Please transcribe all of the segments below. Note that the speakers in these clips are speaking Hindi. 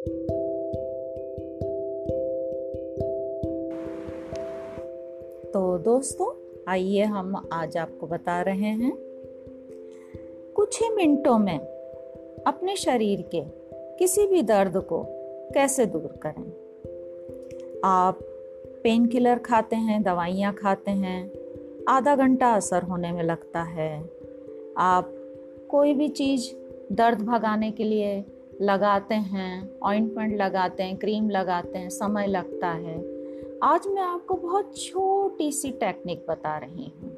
तो दोस्तों, आइए हम आज आपको बता रहे हैं। कुछ ही मिनटों में अपने शरीर के किसी भी दर्द को कैसे दूर करें? आप पेन किलर खाते हैं, दवाइयाँ खाते हैं, आधा घंटा असर होने में लगता है। आप कोई भी चीज़ दर्द भगाने के लिए लगाते हैं ऑइंटमेंट लगाते हैं क्रीम लगाते हैं समय लगता है। आज मैं आपको बहुत छोटी सी टेक्निक बता रही हूँ।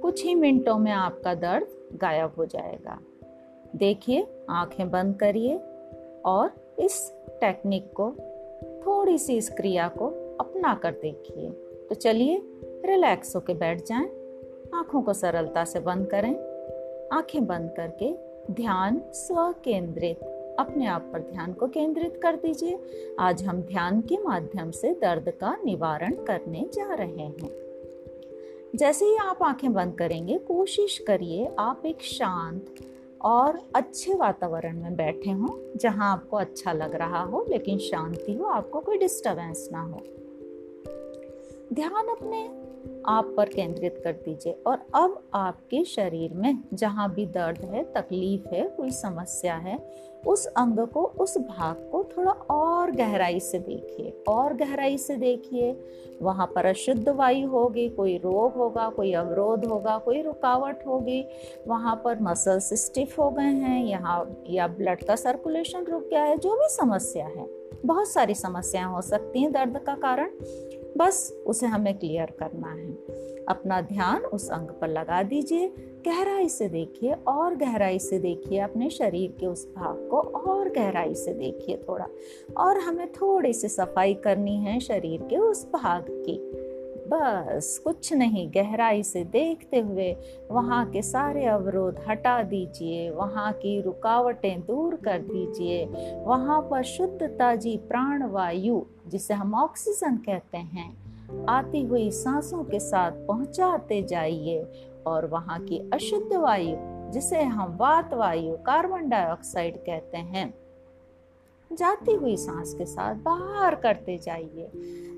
कुछ ही मिनटों में आपका दर्द गायब हो जाएगा। देखिए आँखें बंद करिए और इस टेक्निक को थोड़ी सी इस क्रिया को अपना कर देखिए। तो चलिए रिलैक्स होकर बैठ जाएँ, आँखों को सरलता से बंद करें। आँखें बंद करके ध्यान स्व केंद्रित अपने आप पर ध्यान को केंद्रित कर दीजिए। आज हम ध्यान के माध्यम से दर्द का निवारण करने जा रहे हैं। जैसे ही आप आँखें बंद करेंगे, कोशिश करिए आप एक शांत और अच्छे वातावरण में बैठे हों, जहाँ आपको अच्छा लग रहा हो, लेकिन शांति हो, आपको कोई डिस्टरबेंस ना हो। ध्यान अपने आप पर केंद्रित कर दीजिए। और अब आपके शरीर में जहाँ भी दर्द है, तकलीफ़ है, कोई समस्या है, उस अंग को, उस भाग को थोड़ा और गहराई से देखिए। और गहराई से देखिए। वहाँ पर अशुद्ध वायु होगी, कोई रोग होगा, कोई अवरोध होगा, कोई रुकावट होगी। वहाँ पर मसल्स स्टिफ हो गए हैं, यहाँ या ब्लड का सर्कुलेशन रुक गया है, जो भी समस्या है। बहुत सारी समस्याएँ हो सकती हैं दर्द का कारण। बस उसे हमें क्लियर करना है। अपना ध्यान उस अंग पर लगा दीजिए। गहराई से देखिए और गहराई से देखिए अपने शरीर के उस भाग को और गहराई से देखिए थोड़ा। और हमें थोड़ी सी सफ़ाई करनी है शरीर के उस भाग की। बस कुछ नहीं, गहराई से देखते हुए वहाँ के सारे अवरोध हटा दीजिए, वहाँ की रुकावटें दूर कर दीजिए, वहाँ पर शुद्ध ताजी प्राण वायु जिसे हम ऑक्सीजन कहते हैं, आती हुई सांसों के साथ पहुँचाते जाइए और वहाँ की अशुद्ध वायु, जिसे हम वात वायु, कार्बन डाइऑक्साइड कहते हैं। जाती हुई सांस के साथ बाहर करते जाइए।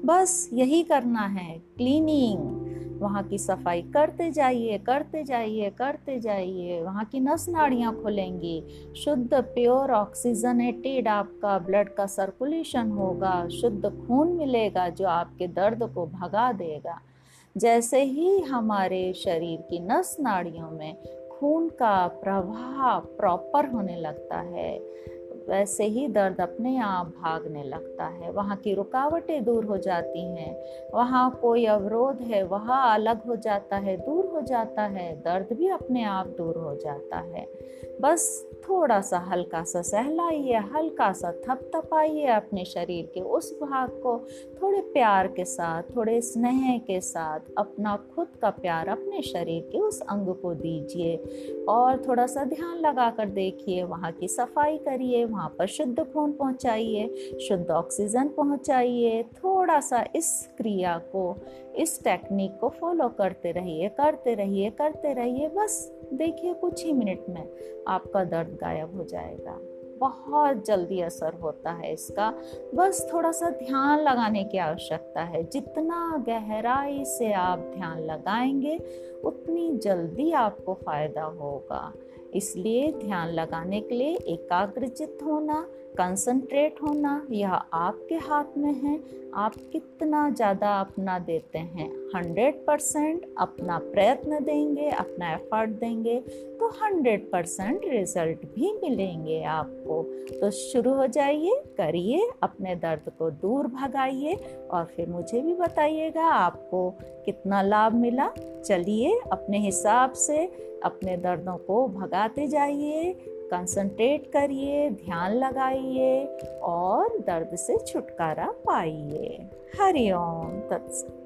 बस यही करना है क्लीनिंग वहाँ की सफ़ाई करते जाइए करते जाइए करते जाइए। वहाँ की नस नाड़ियाँ खुलेंगी। शुद्ध प्योर ऑक्सीजनेटेड आपका ब्लड का सर्कुलेशन होगा। शुद्ध खून मिलेगा जो आपके दर्द को भगा देगा। जैसे ही हमारे शरीर की नस नाड़ियों में खून का प्रवाह प्रॉपर होने लगता है वैसे ही दर्द अपने आप भागने लगता है। वहाँ की रुकावटें दूर हो जाती हैं। वहाँ कोई अवरोध है, वहाँ अलग हो जाता है, दूर हो जाता है, दर्द भी अपने आप दूर हो जाता है। बस थोड़ा सा हल्का सा सहलाइए हल्का सा थपथपाइए अपने शरीर के उस भाग को। थोड़े प्यार के साथ, थोड़े स्नेह के साथ अपना खुद का प्यार अपने शरीर के उस अंग को दीजिए। और थोड़ा सा ध्यान लगा कर देखिए, वहाँ की सफ़ाई करिए वहाँ पर शुद्ध खून पहुँचाइए, शुद्ध ऑक्सीजन पहुँचाइए। थोड़ा सा इस क्रिया को, इस टेक्निक को फॉलो करते रहिए करते रहिए करते रहिए। बस देखिए कुछ ही मिनट में आपका दर्द गायब हो जाएगा। बहुत जल्दी असर होता है इसका। बस थोड़ा सा ध्यान लगाने की आवश्यकता है। जितना गहराई से आप ध्यान लगाएँगे, उतनी जल्दी आपको फ़ायदा होगा। इसलिए ध्यान लगाने के लिए एकाग्रचित होना कंसंट्रेट होना, यह आपके हाथ में है। आप कितना ज़्यादा अपना देते हैं? हंड्रेड परसेंट अपना प्रयत्न देंगे, अपना एफर्ट देंगे तो हंड्रेड परसेंट रिज़ल्ट भी मिलेंगे आपको। तो शुरू हो जाइए, करिए, अपने दर्द को दूर भगाइए और फिर मुझे भी बताइएगा आपको कितना लाभ मिला। चलिए, अपने हिसाब से अपने दर्दों को भगाते जाइए कंसंट्रेट करिए, ध्यान लगाइए और दर्द से छुटकारा पाइए। हरिओम तत्सत।